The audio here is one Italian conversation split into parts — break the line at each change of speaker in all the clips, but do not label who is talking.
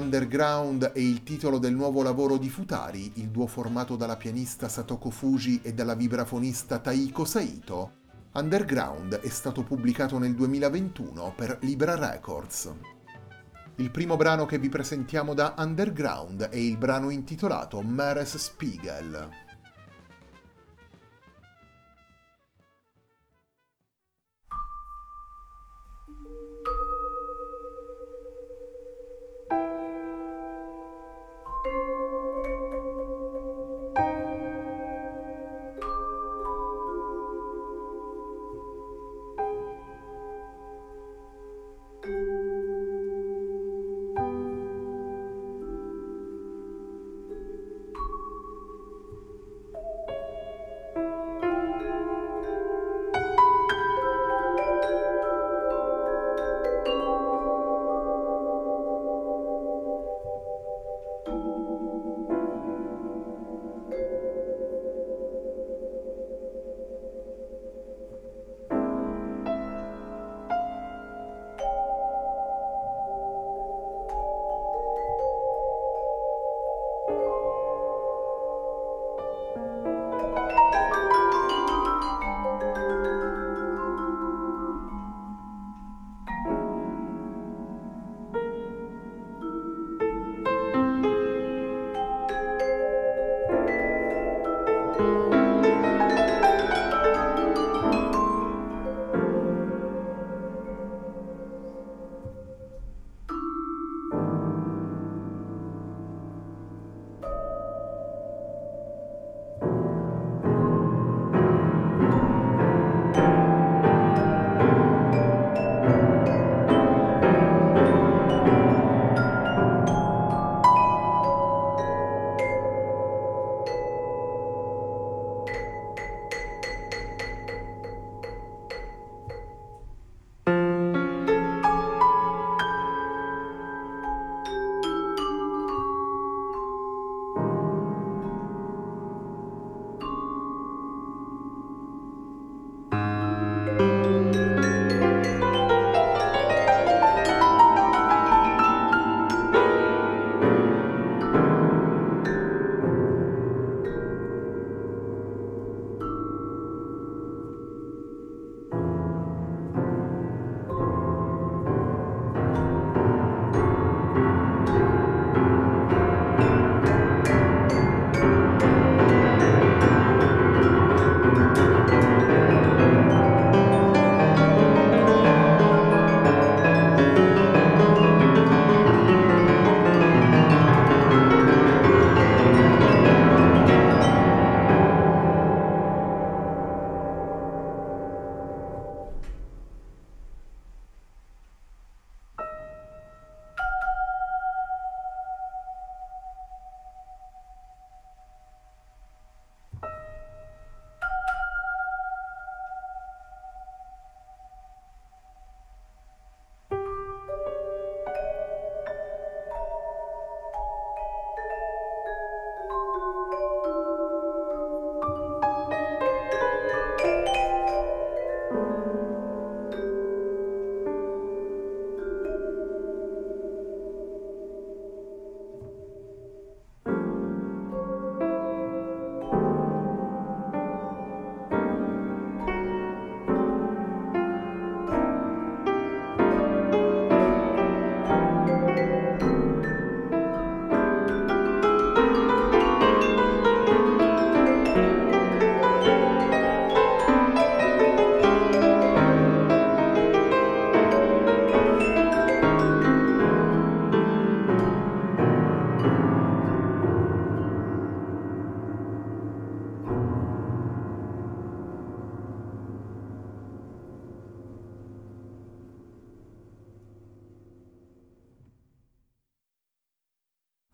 Underground è il titolo del nuovo lavoro di Futari, il duo formato dalla pianista Satoko Fuji e dalla vibrafonista Taiko Saito. Underground è stato pubblicato nel 2021 per Libra Records. Il primo brano che vi presentiamo da Underground è il brano intitolato Meres Spiegel.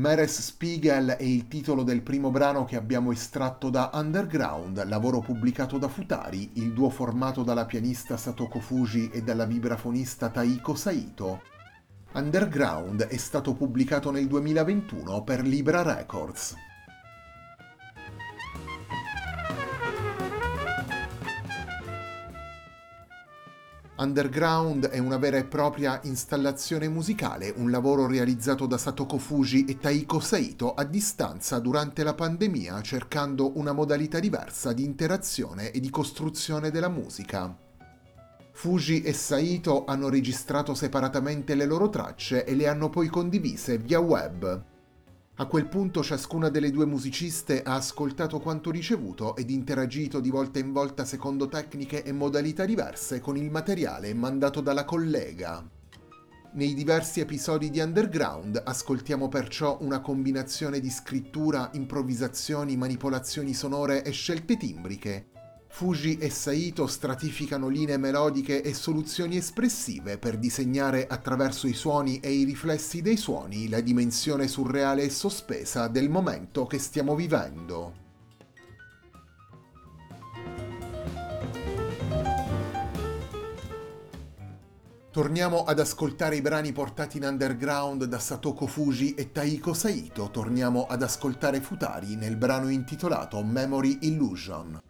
Meres Spiegel è il titolo del primo brano che abbiamo estratto da Underground, lavoro pubblicato da Futari, il duo formato dalla pianista Satoko Fuji e dalla vibrafonista Taiko Saito. Underground è stato pubblicato nel 2021 per Libra Records. Underground è una vera e propria installazione musicale, un lavoro realizzato da Satoko Fuji e Taiko Saito a distanza durante la pandemia cercando una modalità diversa di interazione e di costruzione della musica. Fuji e Saito hanno registrato separatamente le loro tracce e le hanno poi condivise via web, a quel punto ciascuna delle due musiciste ha ascoltato quanto ricevuto ed interagito di volta in volta secondo tecniche e modalità diverse con il materiale mandato dalla collega. Nei diversi episodi di Underground ascoltiamo perciò una combinazione di scrittura, improvvisazioni, manipolazioni sonore e scelte timbriche Fuji e Saito stratificano linee melodiche e soluzioni espressive per disegnare attraverso i suoni e i riflessi dei suoni la dimensione surreale e sospesa del momento che stiamo vivendo. Torniamo ad ascoltare i brani portati in underground da Satoko Fuji e Taiko Saito, torniamo ad ascoltare Futari nel brano intitolato Memory Illusion.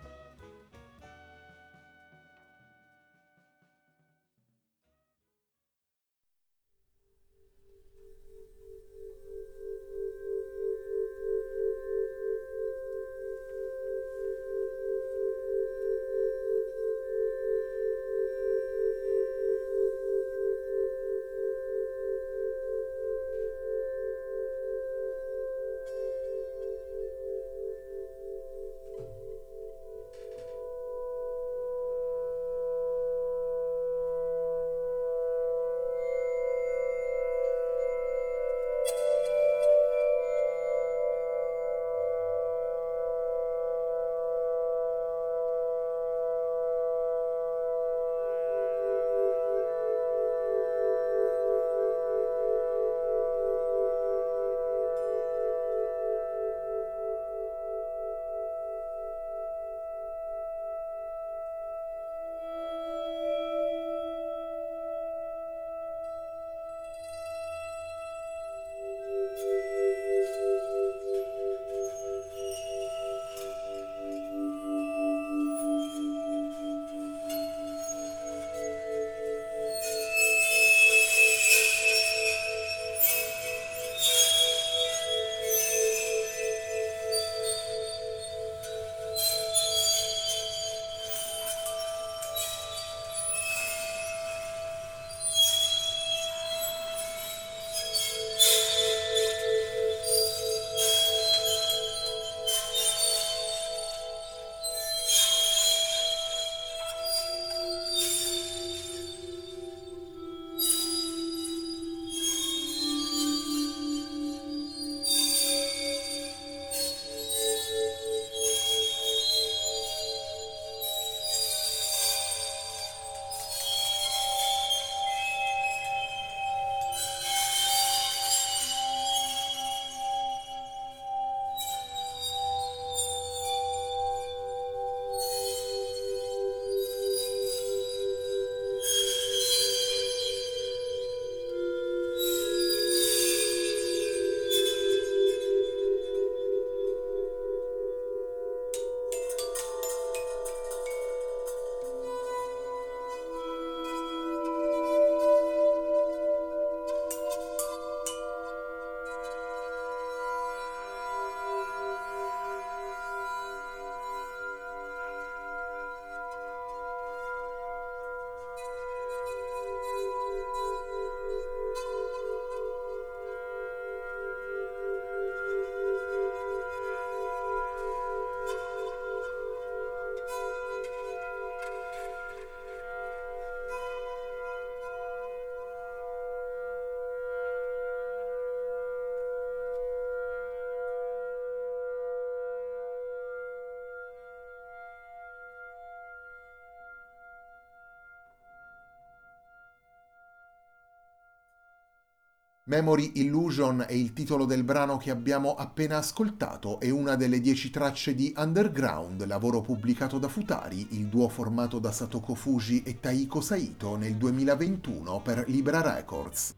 Memory Illusion è il titolo del brano che abbiamo appena ascoltato e una delle dieci tracce di Underground, lavoro pubblicato da Futari, il duo formato da Satoko Fuji e Taiko Saito nel 2021 per Libra Records.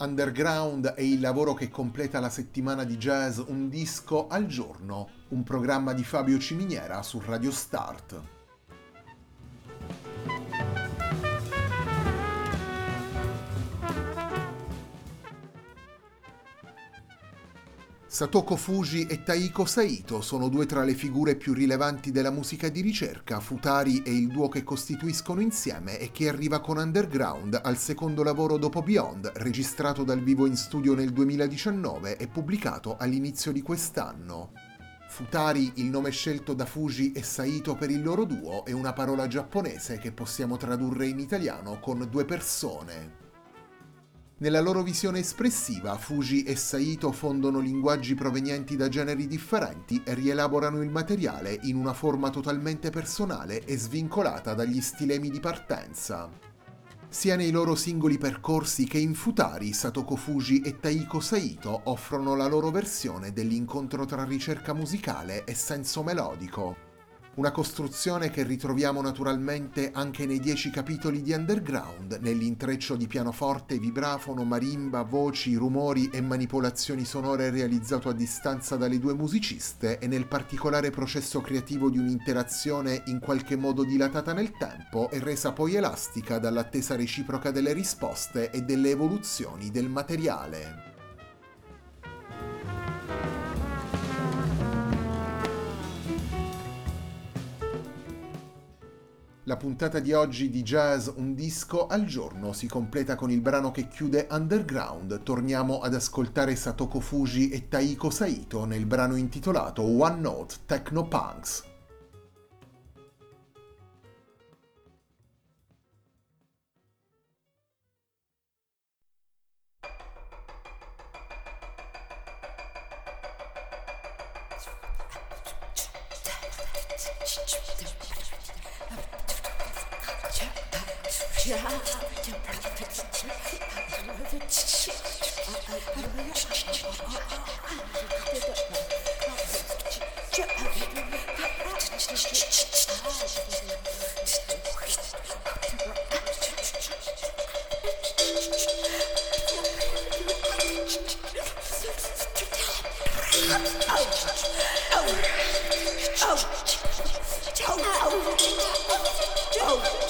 Underground è il lavoro che completa la settimana di jazz Un disco al giorno, un programma di Fabio Ciminiera su Radio Start. Satoko Fuji e Taiko Saito sono due tra le figure più rilevanti della musica di ricerca, Futari è il duo che costituiscono insieme e che arriva con Underground al secondo lavoro dopo Beyond, registrato dal vivo in studio nel 2019 e pubblicato all'inizio di quest'anno. Futari, il nome scelto da Fuji e Saito per il loro duo, è una parola giapponese che possiamo tradurre in italiano con due persone. Nella loro visione espressiva, Fuji e Saito fondono linguaggi provenienti da generi differenti e rielaborano il materiale in una forma totalmente personale e svincolata dagli stilemi di partenza. Sia nei loro singoli percorsi che in Futari, Satoko Fuji e Taiko Saito offrono la loro versione dell'incontro tra ricerca musicale e senso melodico. Una costruzione che ritroviamo naturalmente anche nei dieci capitoli di Underground, nell'intreccio di pianoforte, vibrafono, marimba, voci, rumori e manipolazioni sonore realizzato a distanza dalle due musiciste e nel particolare processo creativo di un'interazione in qualche modo dilatata nel tempo e resa poi elastica dall'attesa reciproca delle risposte e delle evoluzioni del materiale. La puntata di oggi di Jazz Un disco al giorno si completa con il brano che chiude Underground. Torniamo ad ascoltare Satoko Fuji e Taiko Saito nel brano intitolato One Note Techno Punks. Oh.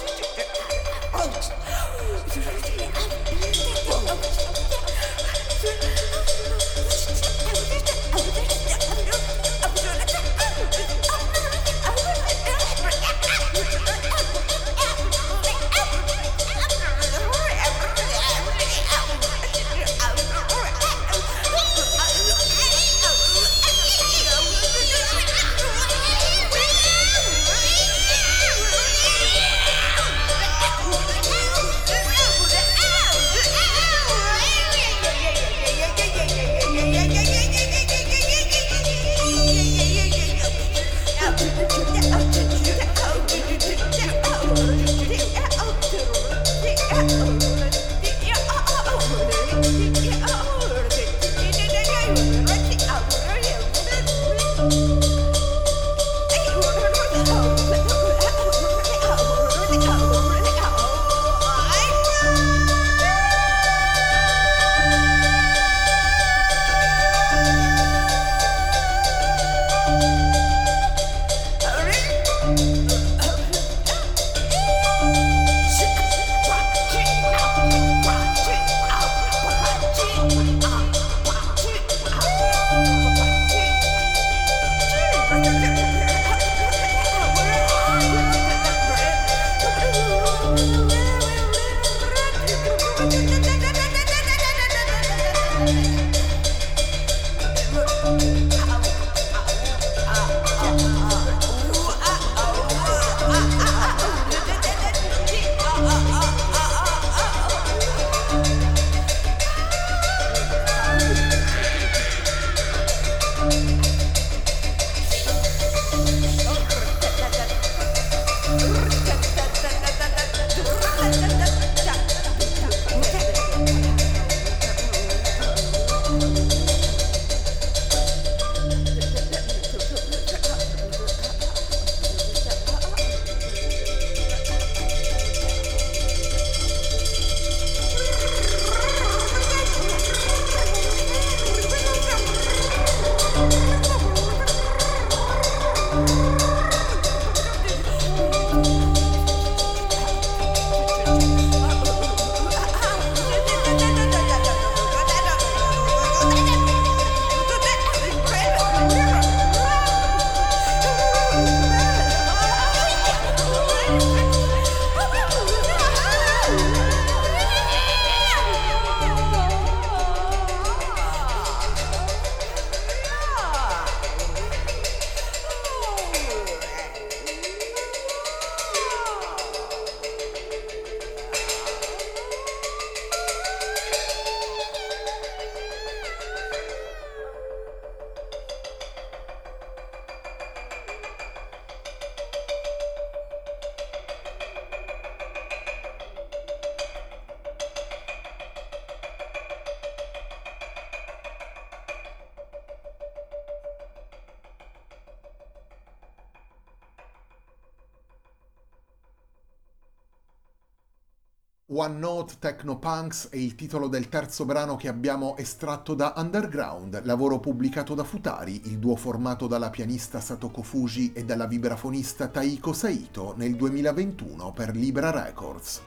One Note Technopunks è il titolo del terzo brano che abbiamo estratto da Underground, lavoro pubblicato da Futari, il duo formato dalla pianista Satoko Fuji e dalla vibrafonista Taiko Saito nel 2021 per Libra Records.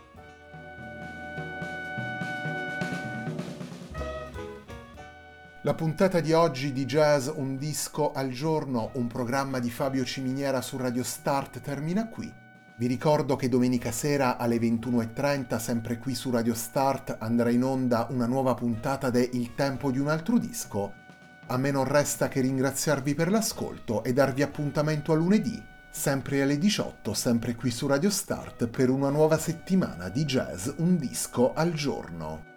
La puntata di oggi di Jazz Un disco al giorno, un programma di Fabio Ciminiera su Radio Start termina qui. Vi ricordo che domenica sera alle 21.30, sempre qui su Radio Start, andrà in onda una nuova puntata de Il tempo di un altro disco. A me non resta che ringraziarvi per l'ascolto e darvi appuntamento a lunedì, sempre alle 18, sempre qui su Radio Start, per una nuova settimana di jazz Un disco al giorno.